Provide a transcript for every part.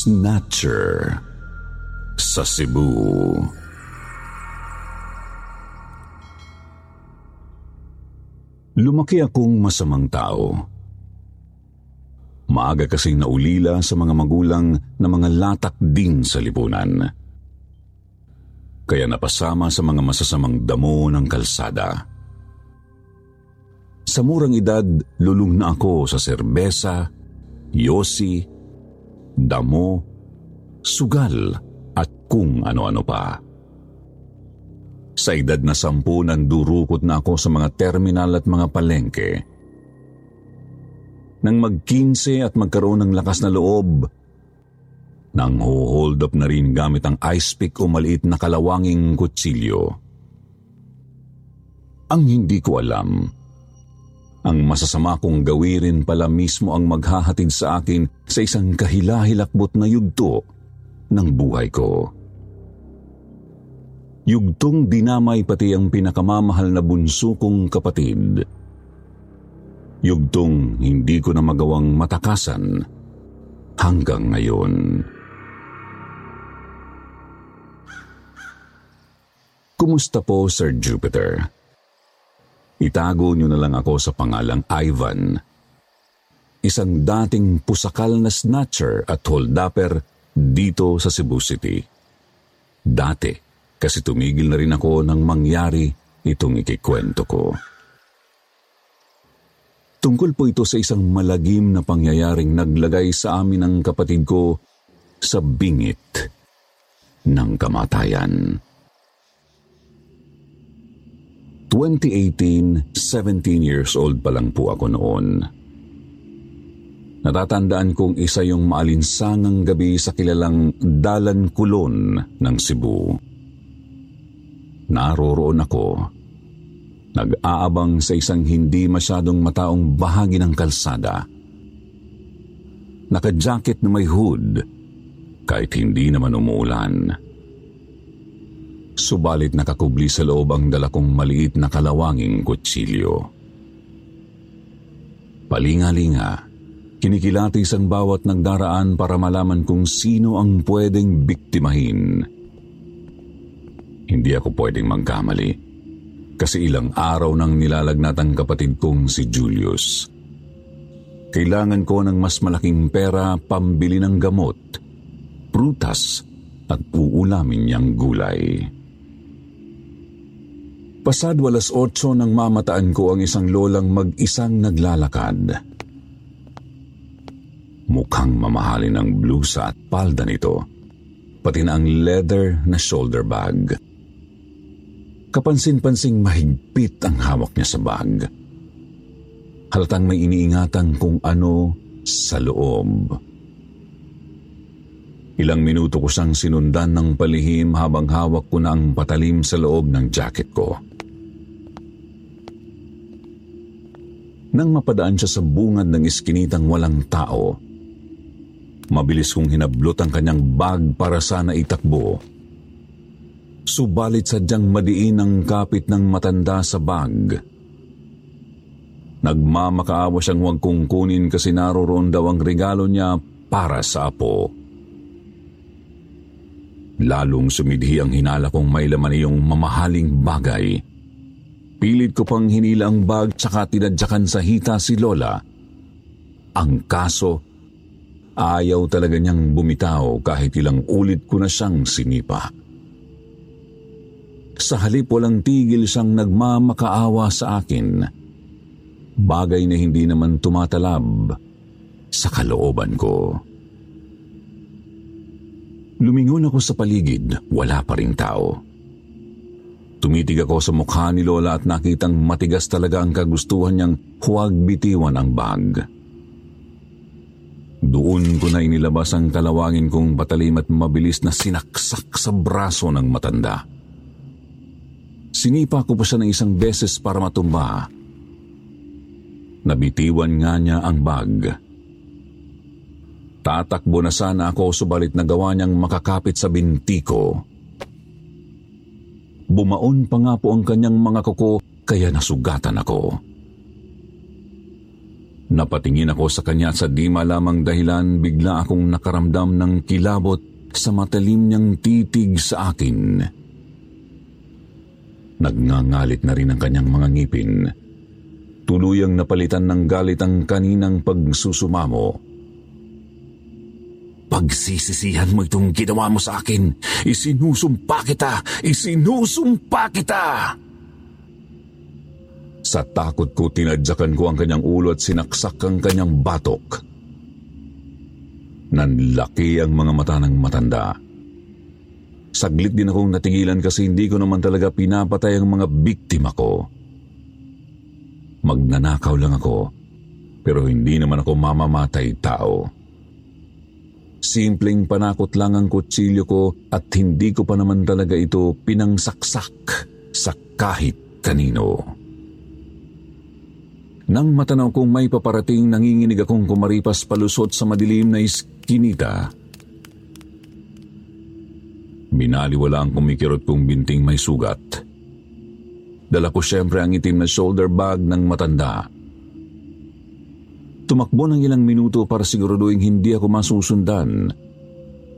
Snatcher sa Cebu. Lumaki akong masamang tao. Maaga kasing naulila sa mga magulang na mga latak din sa lipunan. Kaya napasama sa mga masasamang damo ng kalsada. Sa murang edad, lulong na ako sa serbesa, yosi, damo, sugal at kung ano-ano pa. Sa edad na sampu, nandurukot na ako sa mga terminal at mga palengke. Nang mag-15 at magkaroon ng lakas na loob, nang hold up na rin gamit ang ice pick o maliit na kalawanging kutsilyo. Ang hindi ko alam, ang masasama kong gawirin pala mismo ang maghahatid sa akin sa isang kahilahilakbot na yugto ng buhay ko. Yugtong dinamay pati ang pinakamamahal na bunso kong kapatid. Yugtong hindi ko na magawang matakasan hanggang ngayon. Kumusta po, Sir Jupiter? Itago niyo na lang ako sa pangalang Ivan. Isang dating pusakal na snatcher at holdupper dito sa Cebu City. Dati, kasi tumigil na rin ako nang mangyari itong ikikwento ko. Tungkol po ito sa isang malagim na pangyayaring naglagay sa amin ng kapatid ko sa bingit ng kamatayan. 2018, 17 years old pa lang po ako noon. Natatandaan kong isa yung maalinsangang gabi sa kilalang Dalan Kulon ng Cebu. Naroroon ako. Nag-aabang sa isang hindi masyadong mataong bahagi ng kalsada. Naka-jacket na may hood, kahit hindi naman umuulan. Subalit nakakubli sa loob ang dala kong maliit na kalawanging kutsilyo. Palinga-linga, kinikilatis ang bawat nagdaraan para malaman kung sino ang pwedeng biktimahin. Hindi ako pwedeng magkamali kasi ilang araw nang nilalagnat ang kapatid kong si Julius. Kailangan ko ng mas malaking pera pambili ng gamot, prutas at uulamin niyang gulay. Pasad walas otso nang mamataan ko ang isang lolang mag-isang naglalakad. Mukhang mamahalin ang blusa at palda nito, pati na ang leather na shoulder bag. Kapansin-pansing mahigpit ang hawak niya sa bag. Halatang may iniingatan kung ano sa loob. Ilang minuto ko siyang sinundan ng palihim habang hawak ko na ang patalim sa loob ng jacket ko. Nang mapadaan siya sa bungad ng iskinitang walang tao, mabilis kong hinablot ang kanyang bag para sana itakbo. Subalit sadyang madiin ang kapit ng matanda sa bag. Nagmamakaawa siyang huwag kong kunin kasi naroroon daw ang regalo niya para sa apo. Lalong sumidhi ang hinala kong may laman iyong mamahaling bagay. Pilit ko pang hinila ang bag tsaka tinadyakan sa hita si Lola. Ang kaso, ayaw talaga niyang bumitaw kahit ilang ulit ko na siyang sinipa. Sa halip walang tigil siyang nagmamakaawa sa akin. Bagay na hindi naman tumatalab sa kalooban ko. Lumingon ako sa paligid, wala pa ring tao. Tumitig ako sa mukha ni Lola at nakitang matigas talaga ang kagustuhan niyang huwag bitiwan ang bag. Doon ko na inilabas ang kalawangin kong patalim at mabilis na sinaksak sa braso ng matanda. Sinipa ko pa siya ng isang beses para matumba. Nabitiwan nga niya ang bag. Tatakbo na sana ako subalit nagawa niyang makakapit sa binti ko. Bumaon pa nga po ang kanyang mga kuko kaya nasugatan ako. Napatingin ako sa kanya sa di malamang dahilan bigla akong nakaramdam ng kilabot sa matalim niyang titig sa akin. Nagngangalit na rin ang kanyang mga ngipin. Tuluyang napalitan ng galit ang kaninang pagsusumamo. Pagsisisihan mo itong ginawa mo sa akin. Isinusumpa kita! Isinusumpa kita! Sa takot ko, tinadyakan ko ang kanyang ulo at sinaksak ang kanyang batok. Nanlaki ang mga mata ng matanda. Saglit din akong natigilan kasi hindi ko naman talaga pinapatay ang mga biktima ko. Magnanakaw lang ako, pero hindi naman ako mamamatay tao. Simpleng panakot lang ang kutsilyo ko at hindi ko pa naman talaga ito pinangsaksak sa kahit kanino. Nang matanaw kong may paparating, nanginginig akong kumaripas palusot sa madilim na iskinita. Binaliwala ang kumikirot kong binting may sugat. Dala ko siyempre ang itim na shoulder bag ng matanda. Tumakbo ng ilang minuto para siguraduhin hindi ako masusundan.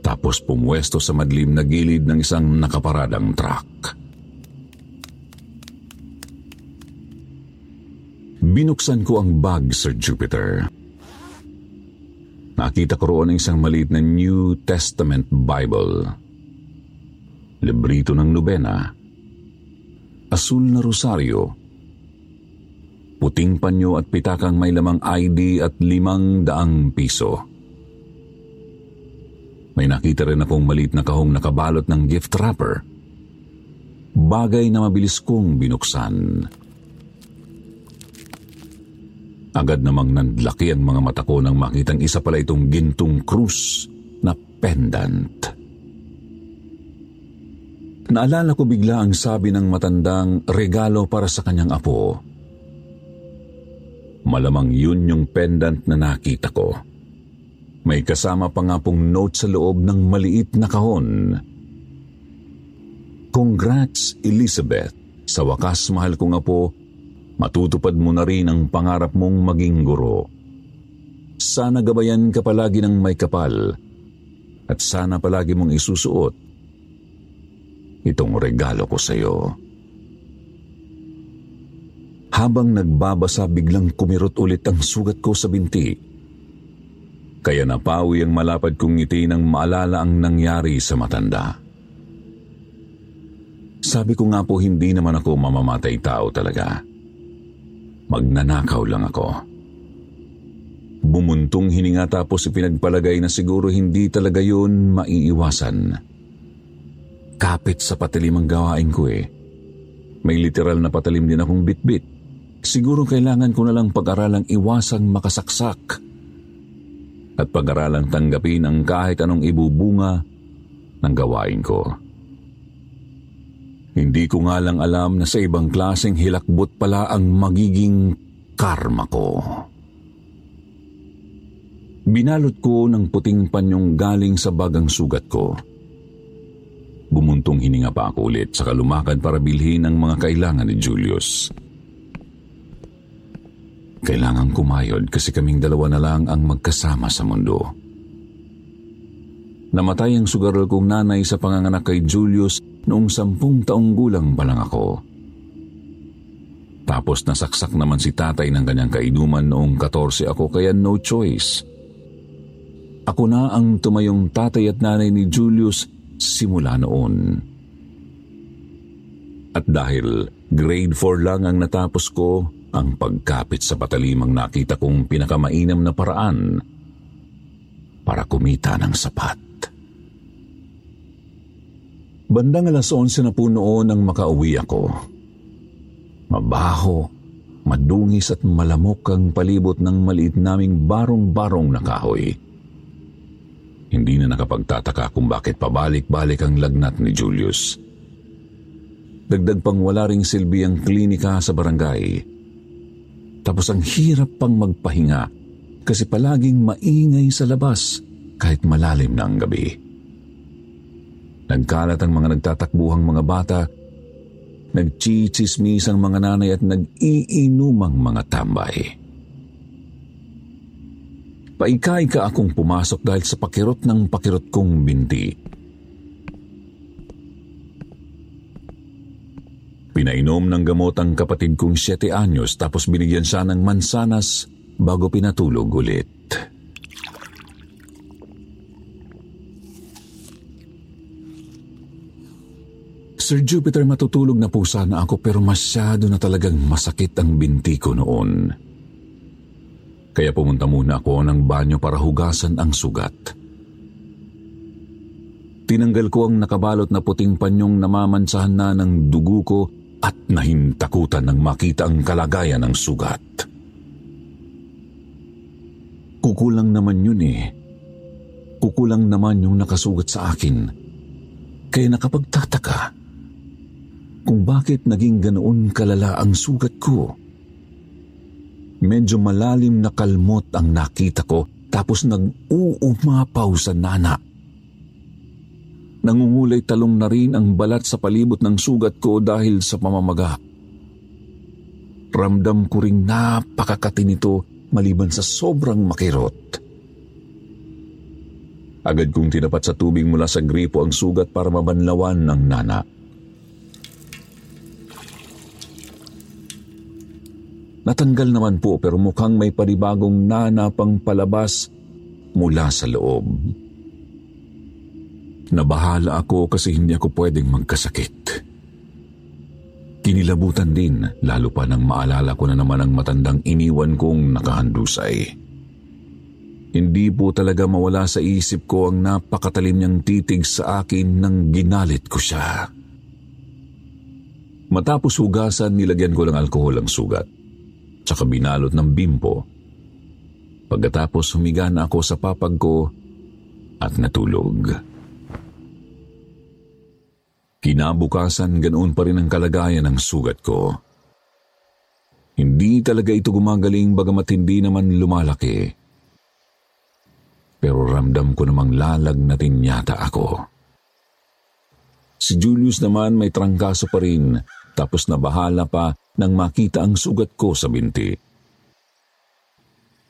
Tapos pumwesto sa madlim na gilid ng isang nakaparadang truck. Binuksan ko ang bag, Sir Jupiter. Nakita ko roon ang isang maliit na New Testament Bible. Librito ng nobena. Asul na rosaryo puting panyo at pitakang may lamang ID at limang daang piso. May nakita rin akong malit na kahong nakabalot ng gift wrapper. Bagay na mabilis kong binuksan. Agad namang nandlaki ang mga mata ko nang makitang isa pala itong gintong krus na pendant. Naalala ko bigla ang sabi ng matandang regalo para sa kanyang apo. Malamang yun yung pendant na nakita ko. May kasama pa nga pong note sa loob ng maliit na kahon. Congrats, Elizabeth. Sa wakas, mahal kong apo, matutupad mo na rin ang pangarap mong maging guro. Sana gabayan ka palagi ng may kapal at sana palagi mong isusuot itong regalo ko sa iyo. Habang nagbabasa biglang kumirot ulit ang sugat ko sa binti. Kaya napawi ang malapad kong ngiti nang maalala ang nangyari sa matanda. Sabi ko nga po hindi naman ako mamamatay tao talaga. Magnanakaw lang ako. Bumuntong hininga tapos ipinagpalagay na siguro hindi talaga yun maiiwasan. Kapit sa patalim ang gawain ko eh. May literal na patalim din akong bitbit. Siguro kailangan ko na lang pag-aralang iwasang makasaksak at pag-aralang tanggapin ang kahit anong ibubunga ng gawain ko. Hindi ko nga lang alam na sa ibang klaseng hilakbot pala ang magiging karma ko. Binalot ko ng puting panyong galing sa bagang sugat ko. Bumuntong hininga pa ako ulit sa kalumakad para bilhin ang mga kailangan ni Julius. Kailangan kumayod kasi kaming dalawa na lang ang magkasama sa mundo. Namatay ang sugaral kong nanay sa panganganak kay Julius noong sampung taong gulang pa lang ako. Tapos nasaksak naman si tatay ng kanyang kainuman noong 14 ako kaya no choice. Ako na ang tumayong tatay at nanay ni Julius simula noon. At dahil grade 4 lang ang natapos ko, ang pagkapit sa patalimang nakita kong pinakamainam na paraan para kumita ng sapat. Bandang alas 11 na po noon nang makauwi ako. Mabaho, madungis at malamok ang palibot ng maliit naming barong-barong na kahoy. Hindi na nakapagtataka kung bakit pabalik-balik ang lagnat ni Julius. Dagdag pang wala ring silbi ang klinika sa barangay. Tapos ang hirap pang magpahinga kasi palaging maingay sa labas kahit malalim na ang gabi. Nagkalat ang mga nagtatakbuhang mga bata, nagchichismis ang mga nanay at nag-iinumang mga tambay. Paika-ika akong pumasok dahil sa pakirot ng pakirot kong binti. Pinainom ng gamot ang kapatid kong 7 anyos tapos binigyan siya ng mansanas bago pinatulog ulit. Sir Jupiter, matutulog na po sana ako pero masyado na talagang masakit ang binti ko noon. Kaya pumunta muna ako ng banyo para hugasan ang sugat. Tinanggal ko ang nakabalot na puting panyong namamansahan na ng dugo ko at nahintakutan nang makita ang kalagayan ng sugat. Kukulang naman yun eh. Kukulang naman yung nakasugat sa akin. Kaya nakapagtataka kung bakit naging ganoon kalala ang sugat ko. Medyo malalim na kalmot ang nakita ko tapos nag-uumapaw sa nana. Nangungulay talong na rin ang balat sa palibot ng sugat ko dahil sa pamamaga. Ramdam ko ring napakakati nito maliban sa sobrang makirot. Agad kong tinapat sa tubig mula sa gripo ang sugat para mabanlawan ng nana. Natanggal naman po pero mukhang may panibagong nanapang palabas mula sa loob. Nabahala ako kasi hindi ako pwedeng magkasakit. Kinilabutan din, lalo pa nang maalala ko na naman ang matandang iniwan kong nakahandusay. Hindi po talaga mawala sa isip ko ang napakatalim niyang titig sa akin nang ginalit ko siya. Matapos hugasan, nilagyan ko ng alkohol ang sugat tsaka binalot ng bimpo. Pagkatapos humiga na ako sa papag ko at natulog. Kinabukasan ganoon pa rin ang kalagayan ng sugat ko. Hindi talaga ito gumagaling bagamat hindi naman lumalaki. Pero ramdam ko namang lalagnatin yata ako. Si Julius naman may trangkaso pa rin tapos nabahala pa nang makita ang sugat ko sa binti.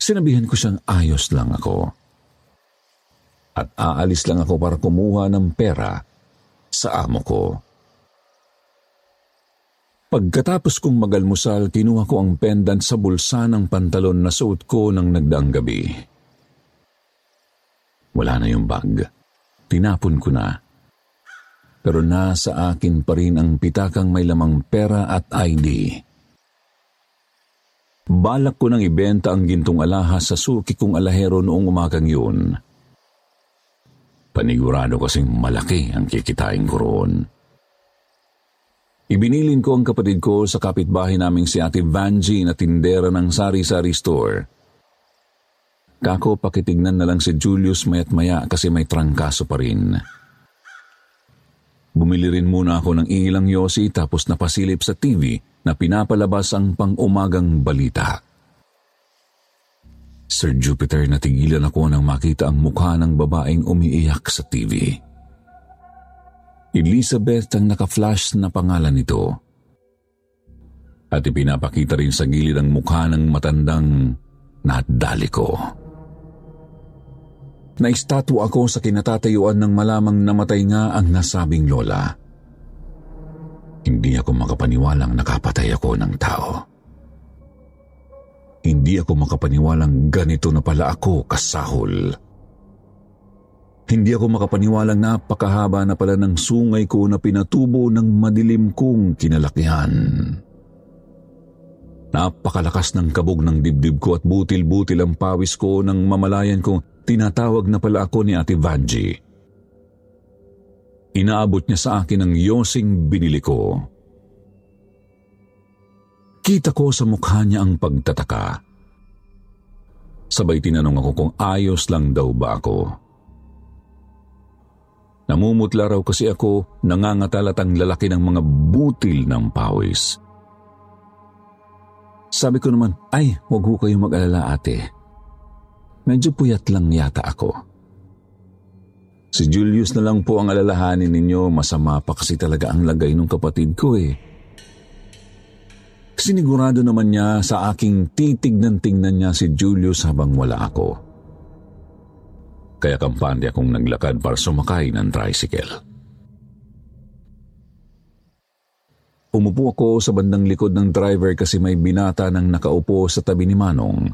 Sinabihan ko siyang ayos lang ako. At aalis lang ako para kumuha ng pera sa amo ko. Pagkatapos kong magalmusal, kinuha ko ang pendant sa bulsa ng pantalon na suot ko ng nagdaang gabi. Wala na yung bag. Tinapon ko na pero nasa akin pa rin ang pitakang may lamang pera at ID. Balak ko nang ibenta ang gintong alahas sa suki kong alahero noong umagang yun. Panigurado kasing malaki ang kikitain ko roon. Ibinilin ko ang kapatid ko sa kapitbahay naming si Ate Vanji na tindera ng sari-sari store. Kako pakitignan na lang si Julius mayat maya kasi may trangkaso pa rin. Bumili rin muna ako ng ilang yosi tapos napasilip sa TV na pinapalabas ang pang-umagang balita. Sir Jupiter, natigilan ako nang makita ang mukha ng babaeng umiiyak sa TV. Elizabeth ang naka-flash na pangalan nito. At ipinapakita rin sa gilid ang mukha ng matandang nadali ko. Naistatwa ako sa kinatatayuan ng malamang namatay nga ang nasabing lola. Hindi ako makapaniwalang nakapatay ako ng tao. Hindi ako makapaniwalang ganito na pala ako kasahol. Hindi ako makapaniwalang napakahaba na pala ng sungay ko na pinatubo ng madilim kong kinalakihan. Napakalakas ng kabog ng dibdib ko at butil-butil ang pawis ko nang mamalayan kong tinatawag na pala ako ni Ate Vanji. Inaabot niya sa akin ang yosing binili ko. Kita ko sa mukha niya ang pagtataka. Sabay tinanong ako kung ayos lang daw ba ako. Namumutla raw kasi ako, nangangatalat ang lalaki ng mga butil ng pawis. Sabi ko naman, ay, huwag ho kayong mag-alala ate. Medyo puyat lang yata ako. Si Julius na lang po ang alalahanin ninyo, masama pa kasi talaga ang lagay ng kapatid ko eh. Sinigurado naman niya sa aking titignan-tingnan niya si Julius habang wala ako kaya kampante akong naglakad para sumakay ng tricycle. Umupo ako sa bandang likod ng driver kasi may binata nang nakaupo sa tabi ni Manong.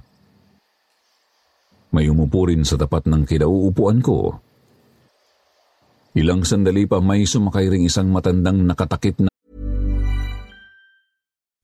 May umupo rin sa tapat ng kinauupuan ko. Ilang sandali pa may sumakay ring isang matandang nakatakip na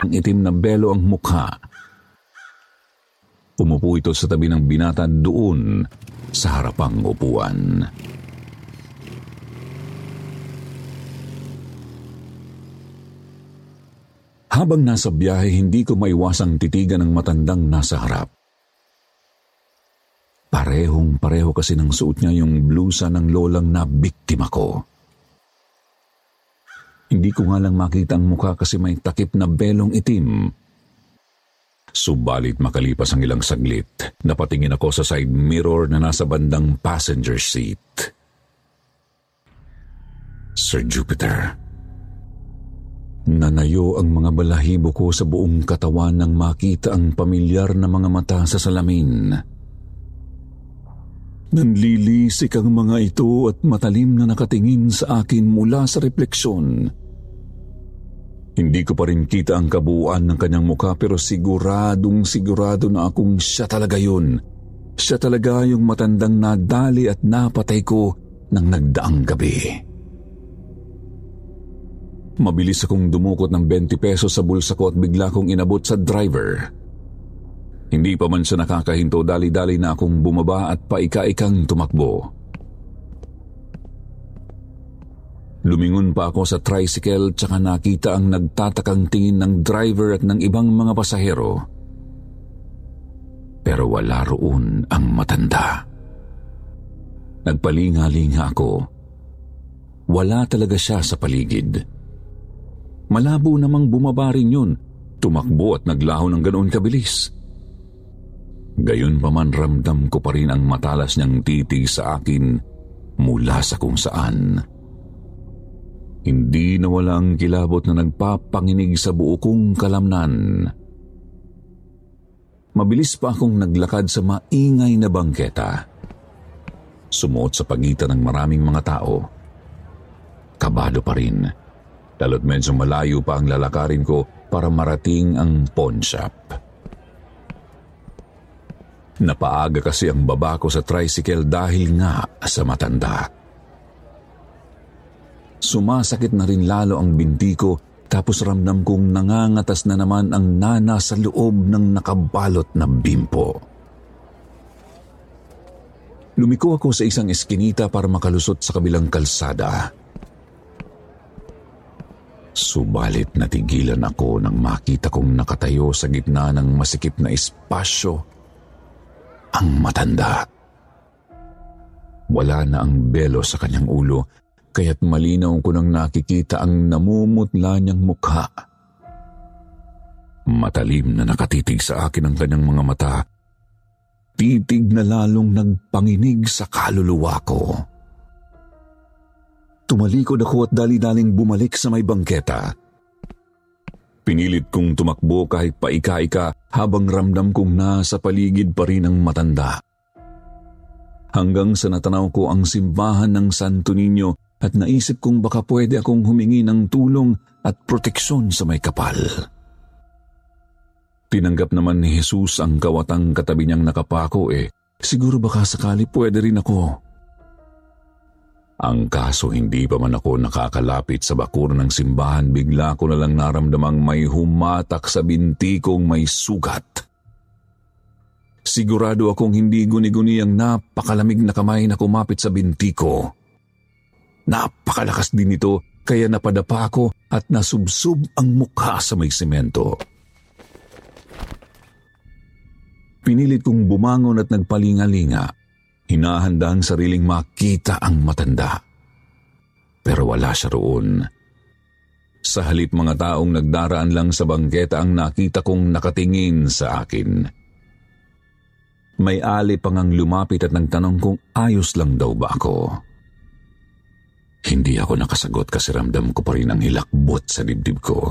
Ang itim na belo ang mukha. Umupo ito sa tabi ng binata doon sa harapang upuan. Habang nasa biyahe, hindi ko maiwasang titigan ng matandang nasa harap. Parehong pareho kasi ng suot niya yung blusa ng lolang na biktima ko. Hindi ko nga lang makita ang mukha kasi may takip na belong itim. Subalit makalipas ang ilang saglit, napatingin ako sa side mirror na nasa bandang passenger seat. Sir Jupiter. Nanayo ang mga balahibo ko sa buong katawan nang makita ang pamilyar na mga mata sa salamin. Nanlilisik ang mga ito at matalim na nakatingin sa akin mula sa refleksyon. Hindi ko pa rin kita ang kabuuan ng kanyang mukha pero siguradong sigurado na akong siya talaga yun. Siya talaga yung matandang nadali at napatay ko ng nagdaang gabi. Mabilis akong dumukot ng 20 pesos sa bulsa ko at bigla kong inabot sa driver. Hindi pa man siya nakakahinto, dali-dali na akong bumaba at paika-ikang tumakbo. Lumingon pa ako sa tricycle tsaka nakita ang nagtatakang tingin ng driver at ng ibang mga pasahero. Pero wala roon ang matanda. Nagpalinga-linga ako. Wala talaga siya sa paligid. Malabo namang bumaba rin yun. Tumakbo at naglaho ng ganoon kabilis. Gayon pa man ramdam ko pa rin ang matalas niyang titig sa akin mula sa kung saan. Hindi nawala ang kilabot na nagpapanginig sa buo kong kalamnan. Mabilis pa akong naglakad sa maingay na bangketa. Sumuot sa pagitan ng maraming mga tao. Kabado pa rin, lalo't medyo malayo pa ang lalakarin ko para marating ang pawn shop. Napaaga kasi ang baba ko sa tricycle dahil nga sa matanda. Sumasakit na rin lalo ang binti ko tapos ramdam kong nangangatas na naman ang nana sa loob ng nakabalot na bimpo. Lumiko ako sa isang eskinita para makalusot sa kabilang kalsada. Subalit natigilan ako nang makita kong nakatayo sa gitna ng masikip na espasyo ang matanda. Wala na ang belo sa kanyang ulo, kaya't malinaw ko nang nakikita ang namumutla niyang mukha. Matalim na nakatitig sa akin ang kanyang mga mata. Titig na lalong nagpanginig sa kaluluwa ko. Tumalikod ako at dali-daling bumalik sa may bangketa. Pinilit kong tumakbo kahit paika-ika habang ramdam kong nasa paligid pa rin ang matanda. Hanggang sa natanaw ko ang simbahan ng Santo Niño at naisip kong baka pwede akong humingi ng tulong at proteksyon sa may kapal. Tinanggap naman ni Jesus ang kawatang katabi niyang nakapako eh. Siguro baka sakali pwede rin ako. Ang kaso hindi pa man ako nakakalapit sa bakuran ng simbahan, bigla ko na lang naramdamang may humatak sa binti kong may sugat. Sigurado akong hindi guni-guni ang napakalamig na kamay na kumapit sa binti ko. Napakalakas din ito kaya napadapa ako at nasubsob ang mukha sa may semento. Pinilit kong bumangon at nagpalingalinga Hinahanda ang sariling makita ang matanda. Pero wala siya roon. Sa halip mga taong nagdaraan lang sa bangketa ang nakita kong nakatingin sa akin. May ali pang ang lumapit at nagtanong kung ayos lang daw ba ako. Hindi ako nakasagot kasi ramdam ko pa rin ang hilakbot sa dibdib ko.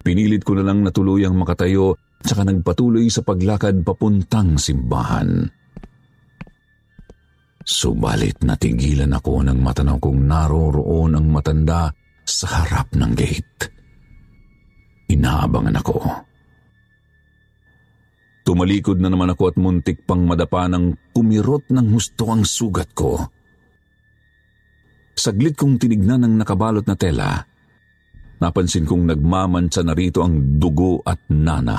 Pinilit ko na lang natuluyang makatayo tsaka nagpatuloy sa paglakad papuntang simbahan. Subalit natigilan ako nang matanaw kong naroroon ang matanda sa harap ng gate. Inaabangan ako. Tumalikod na naman ako at muntik pang madapa ng kumirot ng husto ang sugat ko. Saglit kong tinignan ang nakabalot na tela. Napansin kong nagmamansa na rito ang dugo at nana.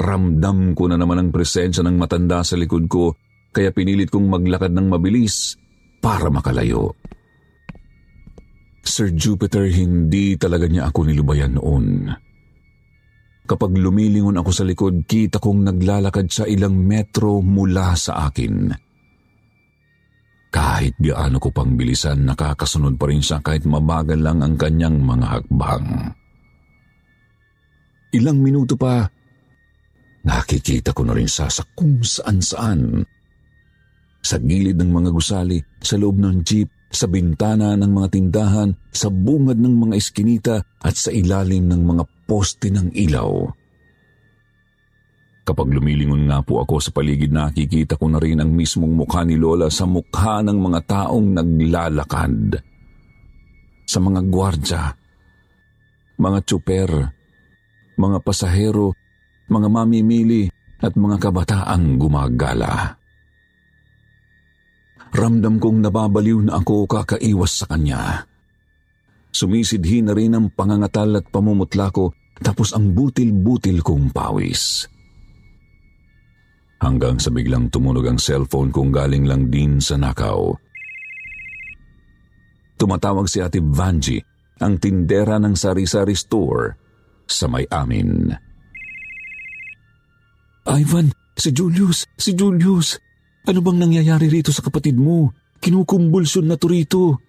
Ramdam ko na naman ang presensya ng matanda sa likod ko kaya pinilit kong maglakad ng mabilis para makalayo. Sir Jupiter, hindi talaga niya ako nilubayan noon. Kapag lumilingon ako sa likod, kita kong naglalakad sa ilang metro mula sa akin. Kahit gaano ko pang bilisan, nakakasunod pa rin siya kahit mabagal lang ang kanyang mga hakbang. Ilang minuto pa, nakikita ko na rin siya sa kung saan-saan sa gilid ng mga gusali, sa loob ng jeep, sa bintana ng mga tindahan, sa bungad ng mga eskinita at sa ilalim ng mga poste ng ilaw. Kapag lumilingon nga po ako sa paligid nakikita ko na rin ang mismong mukha ni Lola sa mukha ng mga taong naglalakad. Sa mga gwardya, mga tsuper, mga pasahero, mga mamimili at mga kabataang gumagala. Ramdam kong nababaliw na ako kakaiwas sa kanya. Sumisidhi na rin ang pangangatal at pamumutla ko tapos ang butil-butil kong pawis. Hanggang sa biglang tumunog ang cellphone kong galing lang din sa nakaw. Tumatawag si Ate Vanji, ang tindera ng sari-sari store sa may amin. Ivan, si Julius, si Julius. Ano bang nangyayari rito sa kapatid mo? Kinukumbulsyon na to rito.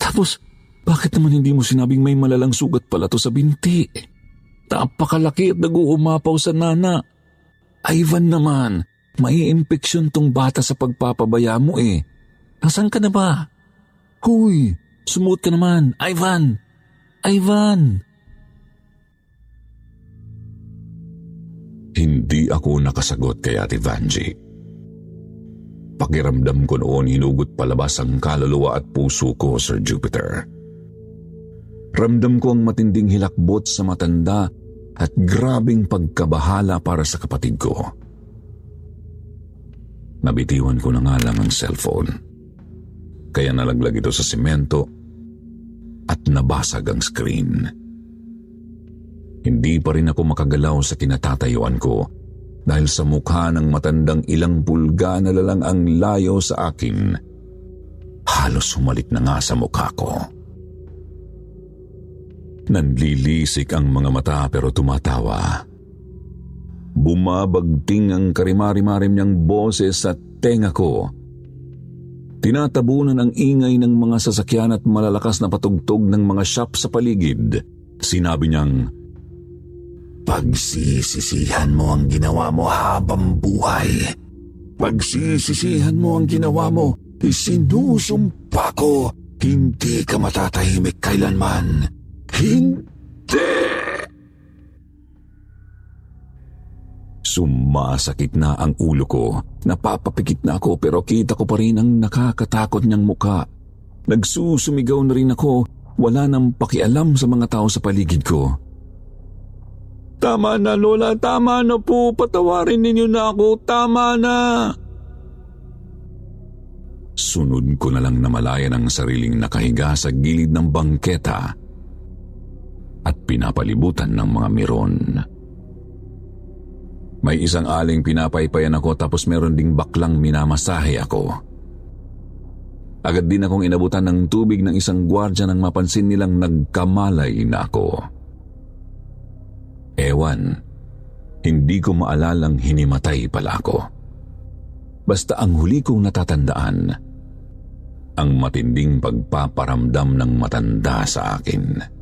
Tapos, bakit naman hindi mo sinabing may malalang sugat pala to sa binti? Napakalaki at nag-uumapaw sa nana. Ivan naman, may impeksyon tong bata sa pagpapabaya mo eh. Nasaan ka na ba? Huy, sumuot ka naman. Ivan! Ivan! Hindi ako nakasagot kay Ate Vanjie. Pakiramdam ko noon hinugot palabas ang kaluluwa at puso ko, Sir Jupiter. Ramdam ko ang matinding hilakbot sa matanda at grabing pagkabahala para sa kapatid ko. Nabitiwan ko na nga lang ang cellphone. Kaya nalaglag ito sa simento at nabasag ang screen. Hindi pa rin ako makagalaw sa kinatatayuan ko dahil sa mukha ng matandang ilang pulga na lang ang layo sa akin. Halos humalik na nga sa mukha ko. Nanlilisik ang mga mata pero tumatawa. Bumabagting ang karimari-marim niyang boses sa tenga ko Tinatabunan ang ingay ng mga sasakyan at malalakas na patugtog ng mga shop sa paligid. Sinabi niyang, Pagsisisihan mo ang ginawa mo habang buhay. Pagsisisihan mo ang ginawa mo, isinusumpa ko, hindi ka matatahimik kailanman. Hindi! Sumasakit na ang ulo ko. Napapapikit na ako pero kita ko pa rin ang nakakatakot niyang muka. Nagsusumigaw na rin ako. Wala nang pakialam sa mga tao sa paligid ko. Tama na, Lola. Tama na po. Patawarin ninyo na ako. Tama na. Sunod ko na lang namalayan ang sariling nakahiga sa gilid ng bangketa at pinapalibutan ng mga miron. May isang aling pinapaypayan ako tapos meron ding baklang minamasahe ako. Agad din akong inabutan ng tubig ng isang gwardya nang mapansin nilang nagkamalay na ako. Ewan, hindi ko maalalang hinimatay pala ako. Basta ang huli kong natatandaan, ang matinding pagpaparamdam ng matanda sa akin.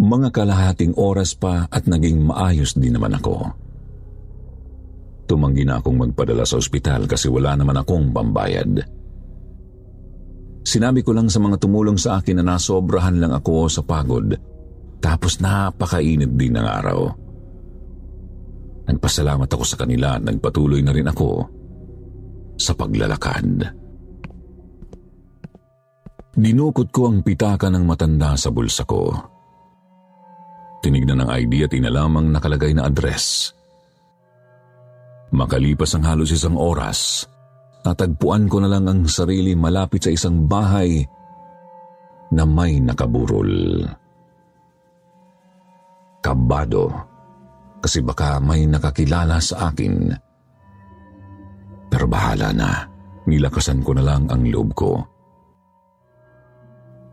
Mga kalahating oras pa at naging maayos din naman ako. Tumanggi na akong magpadala sa ospital kasi wala naman akong pambayad. Sinabi ko lang sa mga tumulong sa akin na nasobrahan lang ako sa pagod tapos napakainit din ng araw. Nagpasalamat ako sa kanila at nagpatuloy na rin ako sa paglalakad. Dinukot ko ang pitaka ng matanda sa bulsa ko. Tinignan ang ID at inalamang nakalagay na address. Makalipas ang halos isang oras, natagpuan ko na lang ang sarili malapit sa isang bahay na may nakaburol kabado kasi baka may nakakilala sa akin. Pero bahala na, nilakasan ko na lang ang loob ko.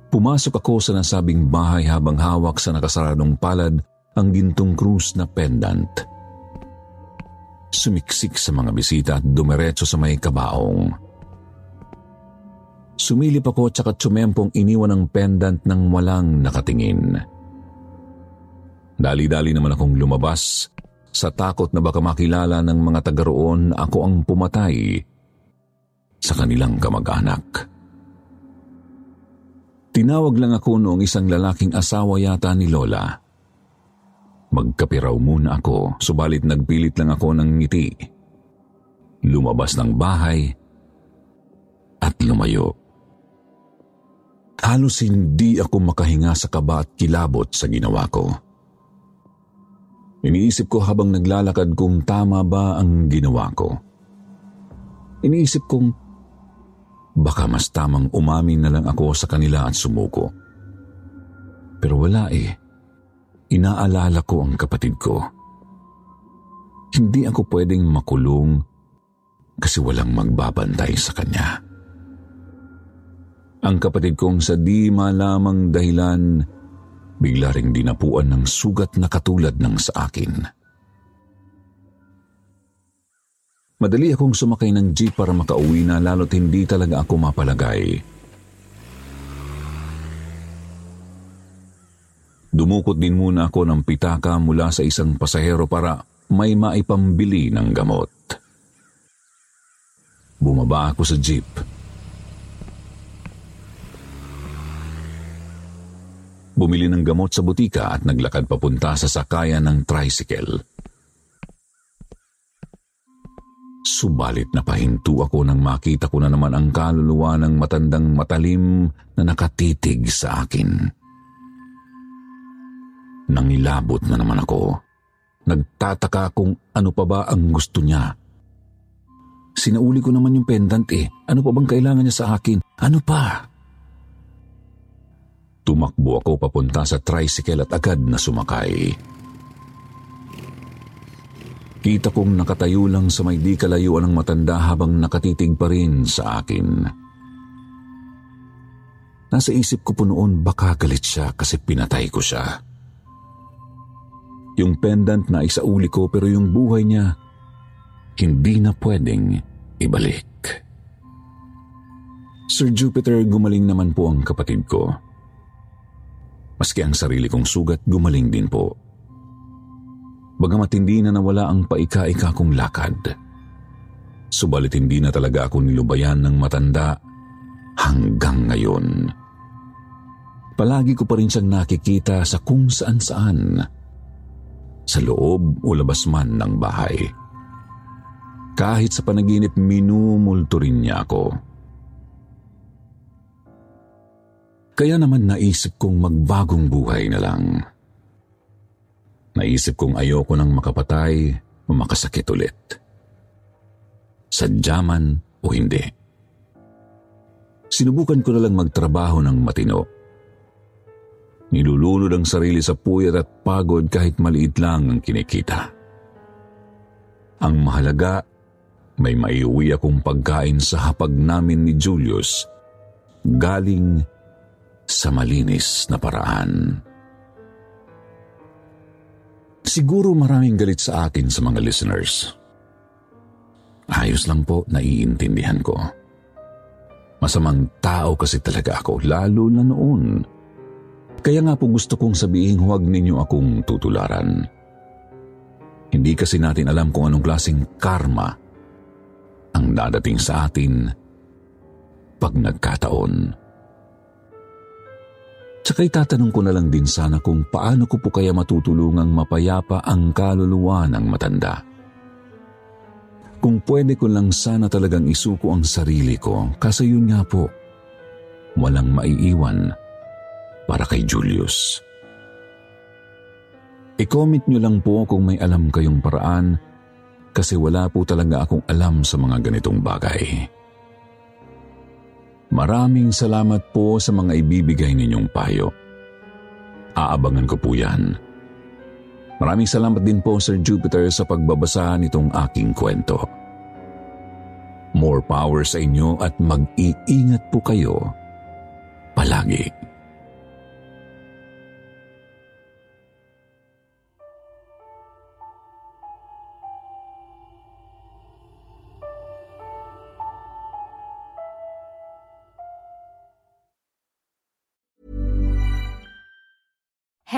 Pumasok ako sa nasabing bahay habang hawak sa nakasaradong palad ang gintong krus na pendant. Sumiksik sa mga bisita at dumiretso sa may kabaong. Sumilip ako at saka tsumempong iniwan ang pendant ng walang nakatingin. Dali-dali naman akong lumabas sa takot na baka makilala ng mga taga roon ako ang pumatay sa kanilang kamag-anak. Tinawag lang ako noong isang lalaking asawa yata ni Lola. Magkapiraw muna ako, subalit nagpilit lang ako ng ngiti. Lumabas ng bahay at lumayo. Halos hindi ako makahinga sa kaba at kilabot sa ginawa ko. Iniisip ko habang naglalakad kung tama ba ang ginawa ko. Iniisip kong baka mas tamang umamin na lang ako sa kanila at sumuko. Pero wala eh. Inaalala ko ang kapatid ko. Hindi ako pwedeng makulong kasi walang magbabantay sa kanya. Ang kapatid kong sa di malamang dahilan bigla ring dinapuan ng sugat na katulad ng sa akin. Madali akong sumakay ng jeep para makauwi na lalo't hindi talaga ako mapalagay. Dumukot din muna ako ng pitaka mula sa isang pasahero para may maipambili ng gamot. Bumaba ako sa jeep bumili ng gamot sa butika at naglakad papunta sa sakayan ng tricycle. Subalit napahinto ako nang makita ko na naman ang kaluluwa ng matandang matalim na nakatitig sa akin. Nangilabot na naman ako. Nagtataka kung ano pa ba ang gusto niya. Sinauli ko naman yung pendant eh. Ano pa bang kailangan niya sa akin? Ano pa? Tumakbo ako papunta sa tricycle at agad na sumakay. Kita kong nakatayo lang sa may di kalayuan ng matanda habang nakatitig pa rin sa akin. Nasa isip ko po noon baka galit siya kasi pinatay ko siya. Yung pendant na isauli ko pero yung buhay niya hindi na pwedeng ibalik. Sir Jupiter, gumaling naman po ang kapatid ko. Maski ang sarili kong sugat, gumaling din po. Bagamat hindi na nawala ang paika-ika kong lakad. Subalit hindi na talaga ako nilubayan ng matanda hanggang ngayon. Palagi ko pa rin siyang nakikita sa kung saan-saan. Sa loob o labas man ng bahay. Kahit sa panaginip, minumulto rin niya ako. Kaya naman naisip kong magbagong buhay na lang. Naisip kong ayoko nang makapatay o makasakit ulit. Sadyaman o hindi. Sinubukan ko na lang magtrabaho ng matino. Nilulunod ang sarili sa puyat at pagod kahit maliit lang ang kinikita. Ang mahalaga, may maiuwi akong pagkain sa hapag namin ni Julius galing sa malinis na paraan. Siguro maraming galit sa akin sa mga listeners. Ayos lang po, naiintindihan ko. Masamang tao kasi talaga ako, lalo na noon. Kaya nga po gusto kong sabihin huwag ninyo akong tutularan. Hindi kasi natin alam kung anong klaseng karma ang dadating sa atin pag nagkataon. Tsaka itatanong ko na lang din sana kung paano ko po kaya matutulungang mapayapa ang kaluluwa ng matanda. Kung pwede ko lang sana talagang isuko ang sarili ko, kasi yun nga po, walang maiiwan para kay Julius. I-comment nyo lang po kung may alam kayong paraan kasi wala po talaga akong alam sa mga ganitong bagay. Maraming salamat po sa mga ibibigay ninyong payo. Aabangan ko po yan. Maraming salamat din po Sir Jupiter sa pagbabasa nitong aking kwento. More power sa inyo at mag-iingat po kayo palagi.